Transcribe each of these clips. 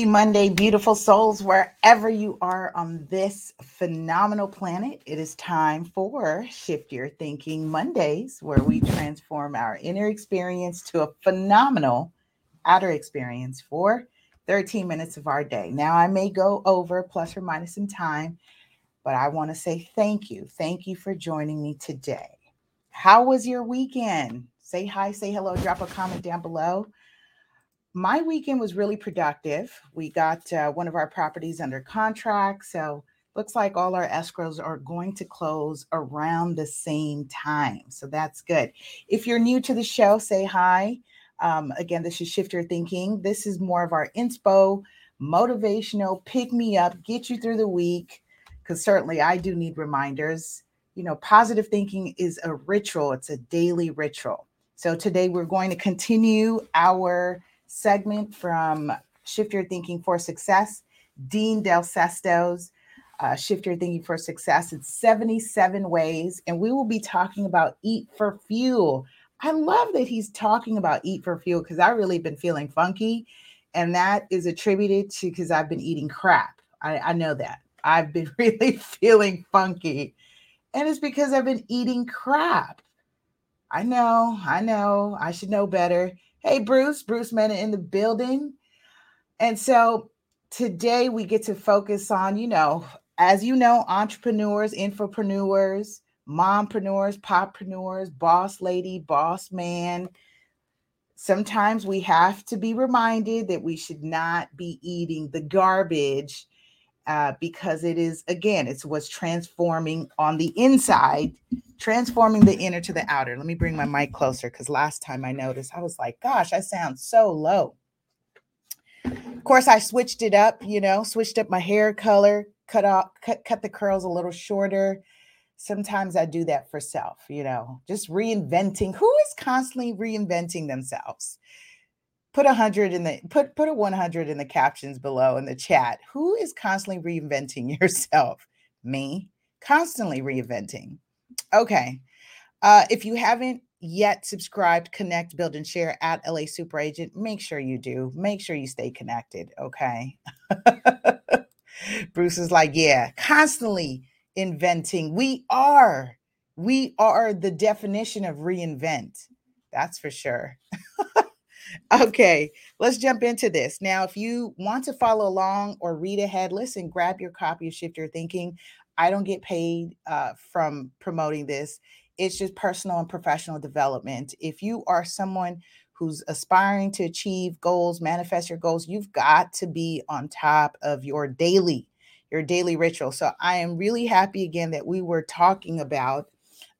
Happy Monday, beautiful souls, wherever you are on this phenomenal planet. It is time for Shift Your Thinking Mondays, where we transform our inner experience to a phenomenal outer experience for 13 minutes of our day. Now, I may go over plus or minus some time, but I want to say thank you. Thank you for joining me today. How was your weekend? Say hi, say hello, drop a comment down below my weekend was really productive. We got uh, one of our properties under contract. So looks like all our escrows are going to close around the same time. So that's good. If you're new to the show, say hi. Um, again, this is Shift Your Thinking. This is more of our inspo, motivational, pick me up, get you through the week. Because certainly I do need reminders. You know, positive thinking is a ritual, it's a daily ritual. So today we're going to continue our segment from Shift Your Thinking for Success, Dean Del Sesto's uh, Shift Your Thinking for Success. It's 77 ways, and we will be talking about Eat for Fuel. I love that he's talking about Eat for Fuel because I really been feeling funky, and that is attributed to because I've been eating crap. I, I know that. I've been really feeling funky, and it's because I've been eating crap. I know, I know, I should know better. Hey, Bruce, Bruce Mena in the building. And so today we get to focus on, you know, as you know, entrepreneurs, infopreneurs, mompreneurs, poppreneurs, boss lady, boss man. Sometimes we have to be reminded that we should not be eating the garbage uh, because it is, again, it's what's transforming on the inside transforming the inner to the outer. Let me bring my mic closer because last time I noticed, I was like, gosh, I sound so low. Of course, I switched it up, you know, switched up my hair color, cut off, cut, cut the curls a little shorter. Sometimes I do that for self, you know, just reinventing. Who is constantly reinventing themselves? Put a hundred in the put put a 100 in the captions below in the chat. Who is constantly reinventing yourself? Me, constantly reinventing. Okay. Uh, if you haven't yet subscribed, connect, build, and share at LA Super Agent, make sure you do. Make sure you stay connected. Okay. Bruce is like, yeah, constantly inventing. We are, we are the definition of reinvent. That's for sure. Okay, let's jump into this. Now, if you want to follow along or read ahead, listen, grab your copy of Shift Your Thinking. I don't get paid uh, from promoting this. It's just personal and professional development. If you are someone who's aspiring to achieve goals, manifest your goals, you've got to be on top of your daily, your daily ritual. So I am really happy again that we were talking about.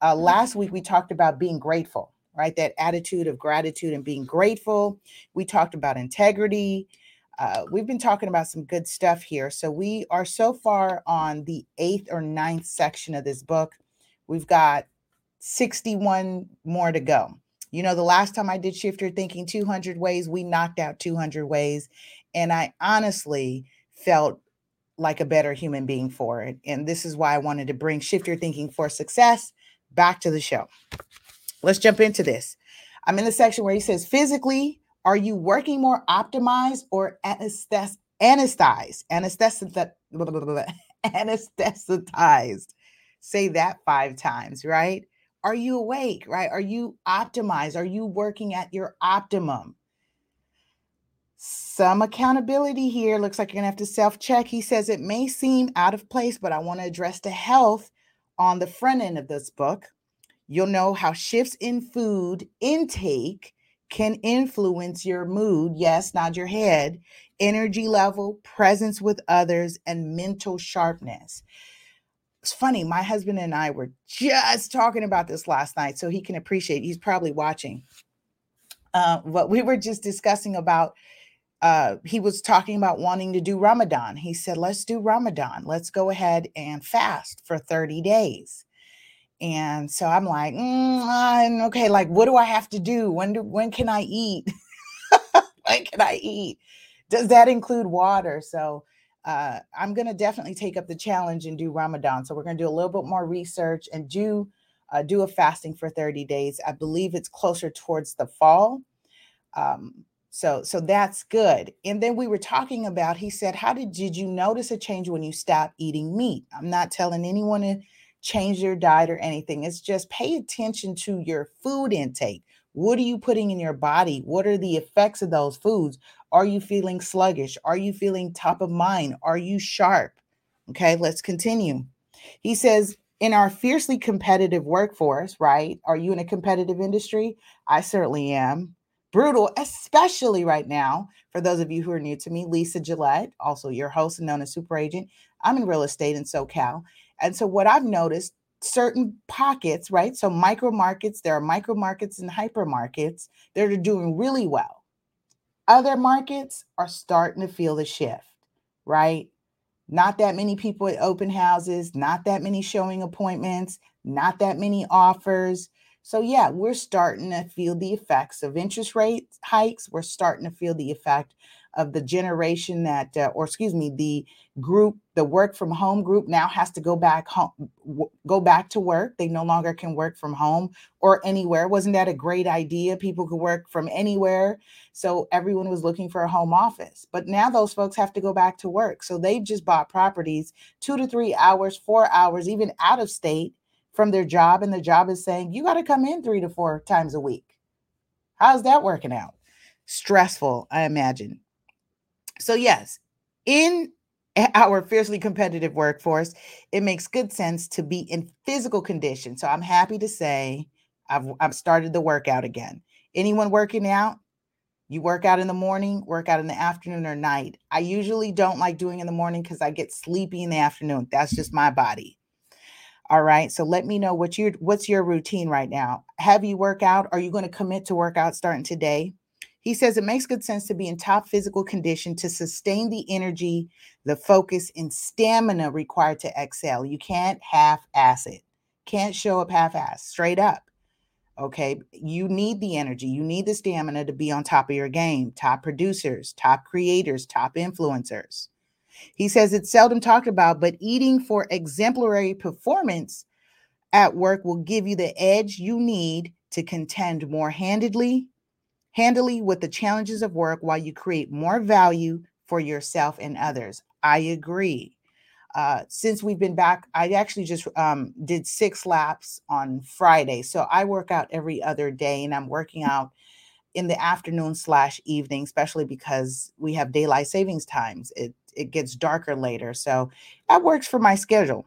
Uh, last week we talked about being grateful, right? That attitude of gratitude and being grateful. We talked about integrity. Uh, we've been talking about some good stuff here. So we are so far on the eighth or ninth section of this book. We've got 61 more to go. You know, the last time I did Shift Your Thinking 200 Ways, we knocked out 200 ways. And I honestly felt like a better human being for it. And this is why I wanted to bring Shift Your Thinking for Success back to the show. Let's jump into this. I'm in the section where he says physically, are you working more optimized or anesthetized? Anesthetized. Anesthetized. Say that five times, right? Are you awake, right? Are you optimized? Are you working at your optimum? Some accountability here. Looks like you're going to have to self check. He says it may seem out of place, but I want to address the health on the front end of this book. You'll know how shifts in food intake can influence your mood. Yes, nod your head, energy level, presence with others, and mental sharpness. It's funny, my husband and I were just talking about this last night, so he can appreciate. He's probably watching. Uh, we were just discussing about. Uh, he was talking about wanting to do Ramadan. He said, "Let's do Ramadan. Let's go ahead and fast for 30 days." And so I'm like, mm, okay, like what do I have to do? When do when can I eat? when can I eat? Does that include water? So uh, I'm to definitely take up the challenge and do Ramadan. So we're to do a little bit more research and do uh, do a fasting for 30 days. I believe it's closer towards the fall. Um, So so that's good. And then we were talking about he said, "How did did you notice a change when you stopped eating meat?" I'm not telling anyone to change your diet or anything. It's just pay attention to your food intake. What are you putting in your body? What are the effects of those foods? Are you feeling sluggish? Are you feeling top of mind? Are you sharp? Okay, let's continue. He says, in our fiercely competitive workforce, right? Are you in a competitive industry? I certainly am. Brutal, especially right now. For those of you who are new to me, Lisa Gillette, also your host and known as Super Agent. I'm in real estate in SoCal. And so, what I've noticed certain pockets, right? So, micro markets, there are micro markets and hyper markets that are doing really well. Other markets are starting to feel the shift, right? Not that many people at open houses, not that many showing appointments, not that many offers. So, yeah, we're starting to feel the effects of interest rate hikes. We're starting to feel the effect of the generation that, uh, or excuse me, the group, the work from home group now has to go back home, w- go back to work. They no longer can work from home or anywhere. Wasn't that a great idea? People could work from anywhere. So everyone was looking for a home office. But now those folks have to go back to work. So they've just bought properties two to three hours, four hours, even out of state from their job. And the job is saying, you got to come in three to four times a week. How's that working out? Stressful, I imagine. So, yes, in our fiercely competitive workforce, it makes good sense to be in physical condition. So, I'm happy to say I've, I've started the workout again. Anyone working out? You work out in the morning, work out in the afternoon or night. I usually don't like doing in the morning because I get sleepy in the afternoon. That's just my body. All right. So let me know what your what's your routine right now. Have you work out? Are you going to commit to workout starting today? He says it makes good sense to be in top physical condition to sustain the energy, the focus, and stamina required to excel. You can't half ass it, can't show up half ass, straight up. Okay. You need the energy, you need the stamina to be on top of your game. Top producers, top creators, top influencers. He says it's seldom talked about, but eating for exemplary performance at work will give you the edge you need to contend more handedly handily with the challenges of work while you create more value for yourself and others. I agree. Uh, since we've been back, I actually just um, did six laps on Friday. So I work out every other day and I'm working out in the afternoon slash evening, especially because we have daylight savings times. It it gets darker later. So that works for my schedule.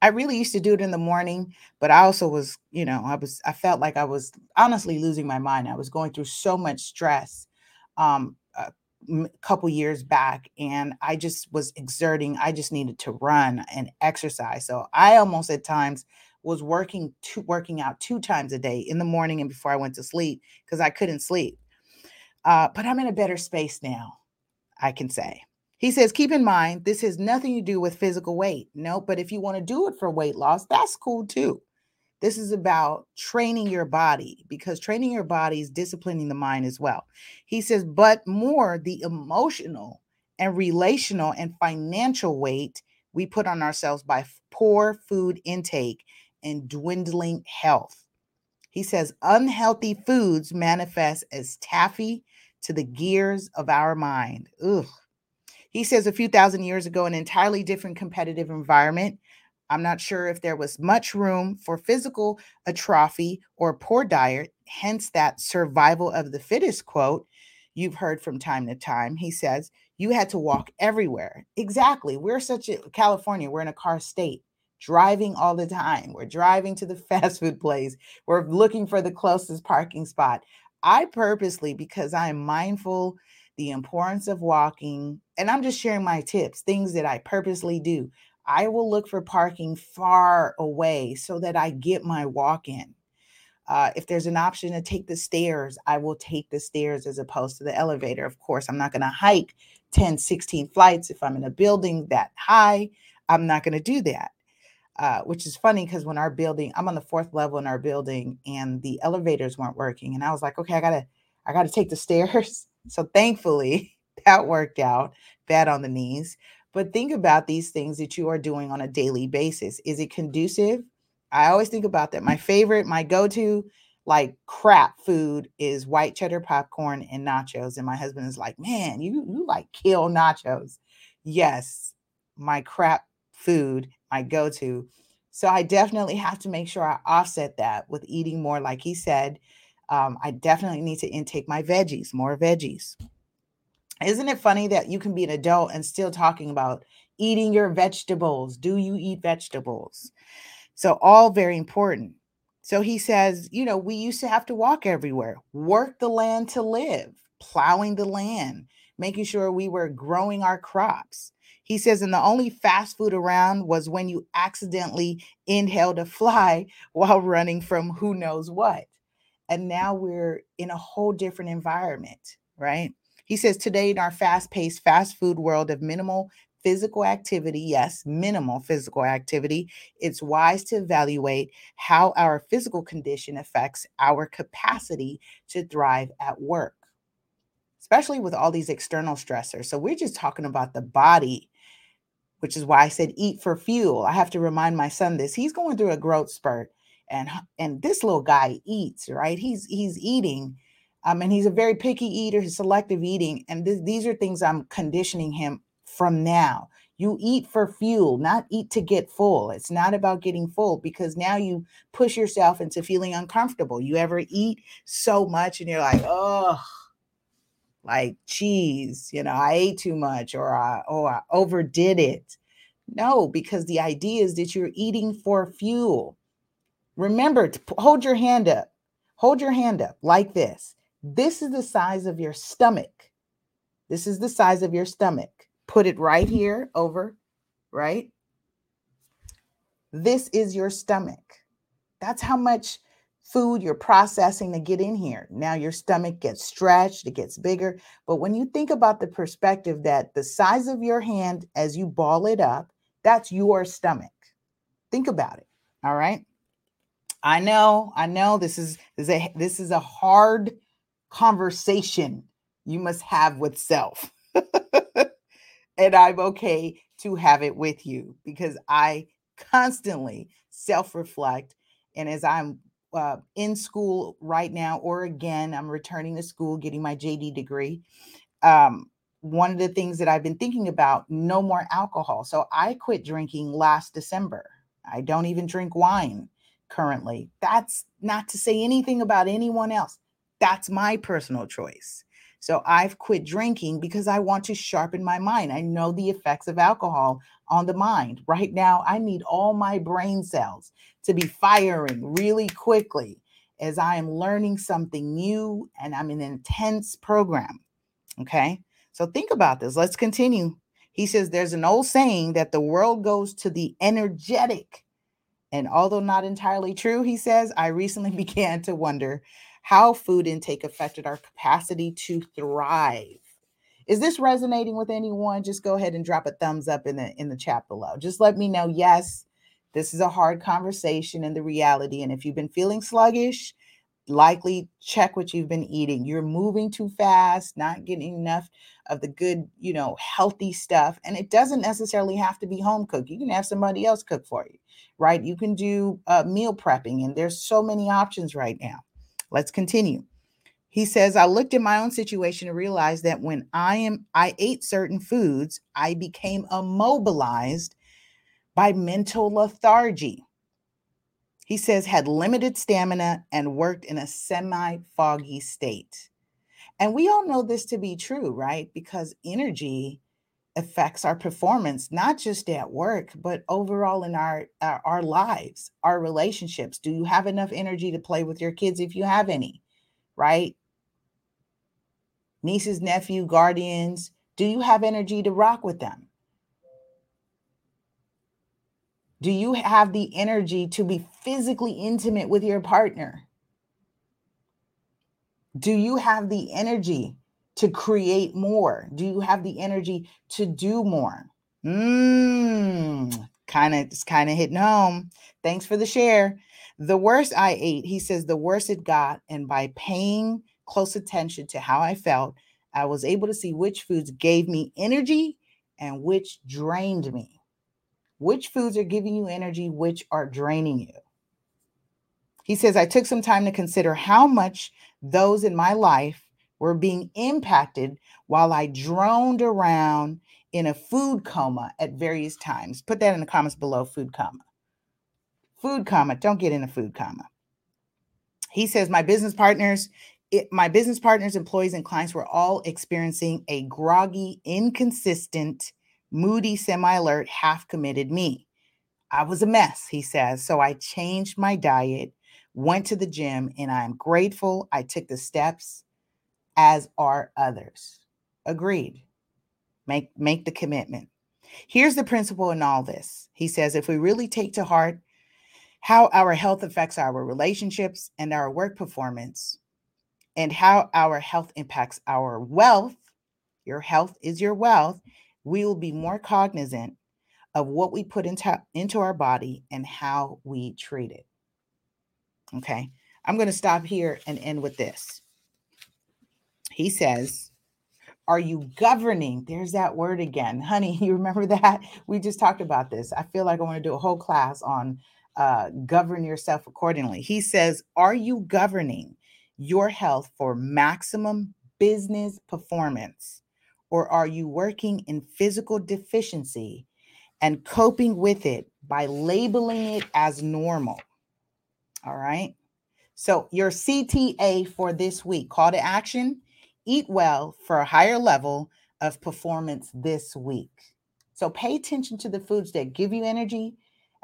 I really used to do it in the morning, but I also was, you know, I was, I felt like I was honestly losing my mind. I was going through so much stress um, a couple years back, and I just was exerting. I just needed to run and exercise. So I almost at times was working two, working out two times a day in the morning and before I went to sleep because I couldn't sleep. Uh, but I'm in a better space now, I can say. He says, keep in mind, this has nothing to do with physical weight. No, but if you want to do it for weight loss, that's cool too. This is about training your body because training your body is disciplining the mind as well. He says, but more the emotional and relational and financial weight we put on ourselves by poor food intake and dwindling health. He says, unhealthy foods manifest as taffy to the gears of our mind. Ugh. He says a few thousand years ago, an entirely different competitive environment. I'm not sure if there was much room for physical atrophy or poor diet, hence that survival of the fittest quote you've heard from time to time. He says, You had to walk everywhere. Exactly. We're such a California, we're in a car state, driving all the time. We're driving to the fast food place, we're looking for the closest parking spot. I purposely, because I am mindful the importance of walking. And I'm just sharing my tips, things that I purposely do. I will look for parking far away so that I get my walk in. Uh, if there's an option to take the stairs, I will take the stairs as opposed to the elevator. Of course, I'm not going to hike 10, 16 flights if I'm in a building that high. I'm not going to do that. Uh, which is funny because when our building, I'm on the fourth level in our building and the elevators weren't working. And I was like, okay, I gotta, I gotta take the stairs. So thankfully, that worked out. Bad on the knees. But think about these things that you are doing on a daily basis. Is it conducive? I always think about that. My favorite, my go to like crap food is white cheddar popcorn and nachos. And my husband is like, man, you you like kill nachos. Yes, my crap food, my go-to. So I definitely have to make sure I offset that with eating more, like he said. Um, I definitely need to intake my veggies, more veggies. Isn't it funny that you can be an adult and still talking about eating your vegetables? Do you eat vegetables? So, all very important. So he says, you know, we used to have to walk everywhere, work the land to live, plowing the land, making sure we were growing our crops. He says, and the only fast food around was when you accidentally inhaled a fly while running from who knows what. And now we're in a whole different environment, right? He says, today in our fast paced fast food world of minimal physical activity, yes, minimal physical activity, it's wise to evaluate how our physical condition affects our capacity to thrive at work, especially with all these external stressors. So, we're just talking about the body, which is why I said eat for fuel. I have to remind my son this. He's going through a growth spurt. And, and this little guy eats, right? He's he's eating um, and he's a very picky eater, he's selective eating. And th- these are things I'm conditioning him from now. You eat for fuel, not eat to get full. It's not about getting full because now you push yourself into feeling uncomfortable. You ever eat so much and you're like, oh, like cheese, you know, I ate too much or I, oh, I overdid it. No, because the idea is that you're eating for fuel. Remember to hold your hand up. Hold your hand up like this. This is the size of your stomach. This is the size of your stomach put it right here over, right? This is your stomach. That's how much food you're processing to get in here. Now your stomach gets stretched, it gets bigger. But when you think about the perspective that the size of your hand as you ball it up, that's your stomach. Think about it. All right. I know, I know this is, this is a this is a hard conversation you must have with self. and I'm okay to have it with you because I constantly self reflect. And as I'm uh, in school right now, or again, I'm returning to school, getting my JD degree. Um, one of the things that I've been thinking about no more alcohol. So I quit drinking last December. I don't even drink wine currently. That's not to say anything about anyone else. That's my personal choice. So I've quit drinking because I want to sharpen my mind. I know the effects of alcohol on the mind. Right now, I need all my brain cells to be firing really quickly as I am learning something new and I'm in an intense program. Okay. So think about this. Let's continue. He says there's an old saying that the world goes to the energetic. And although not entirely true, he says, I recently began to wonder how food intake affected our capacity to thrive. Is this resonating with anyone? Just go ahead and drop a thumbs up in the in the chat below. Just let me know. Yes, this is a hard conversation and the reality. And if you've been feeling sluggish, likely check what you've been eating. You're moving too fast, not getting enough of the good, you know, healthy stuff. And it doesn't necessarily have to be home cooked. You can have somebody else cook for you, right? You can do uh, meal prepping, and there's so many options right now. Let's continue. He says, I looked at my own situation and realized that when I am I ate certain foods, I became immobilized by mental lethargy. He says, had limited stamina and worked in a semi-foggy state. And we all know this to be true, right? Because energy affects our performance not just at work but overall in our, our, our lives our relationships. Do you have enough energy to play with your kids if you have any? Right? Nieces nephew guardians do you have energy to rock with them? Do you have the energy to be physically intimate with your partner? Do you have the energy to create more? Do you have the energy to do more? Mmm, kind of, it's kind of hitting home. Thanks for the share. The worst I ate, he says, the worse it got. And by paying close attention to how I felt, I was able to see which foods gave me energy and which drained me. Which foods are giving you energy, which are draining you. He says, I took some time to consider how much those in my life were being impacted while I droned around in a food coma at various times. Put that in the comments below food coma. Food coma. Don't get in a food coma. He says, My business partners, it, my business partners, employees, and clients were all experiencing a groggy, inconsistent, moody, semi alert, half committed me. I was a mess, he says. So I changed my diet, went to the gym, and I'm grateful I took the steps, as are others. Agreed. Make, make the commitment. Here's the principle in all this. He says, if we really take to heart how our health affects our relationships and our work performance, and how our health impacts our wealth, your health is your wealth, we will be more cognizant of what we put into, into our body and how we treat it. Okay, I'm going to stop here and end with this. He says, Are you governing? There's that word again. Honey, you remember that? We just talked about this. I feel like I want to do a whole class on uh, govern yourself accordingly. He says, Are you governing your health for maximum business performance? Or are you working in physical deficiency and coping with it by labeling it as normal? All right. So, your CTA for this week call to action eat well for a higher level of performance this week. So, pay attention to the foods that give you energy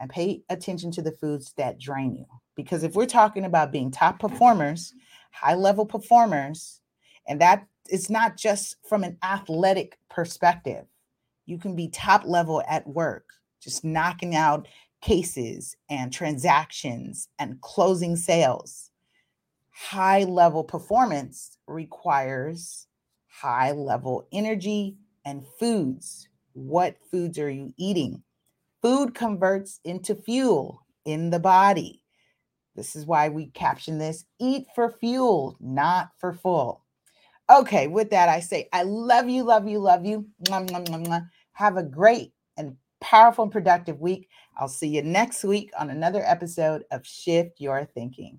and pay attention to the foods that drain you. Because if we're talking about being top performers, high level performers, and that it's not just from an athletic perspective. You can be top level at work, just knocking out cases and transactions and closing sales. High level performance requires high level energy and foods. What foods are you eating? Food converts into fuel in the body. This is why we caption this eat for fuel, not for full. Okay, with that, I say, I love you, love you, love you. Mwah, mwah, mwah, Have a great and powerful and productive week. I'll see you next week on another episode of Shift Your Thinking.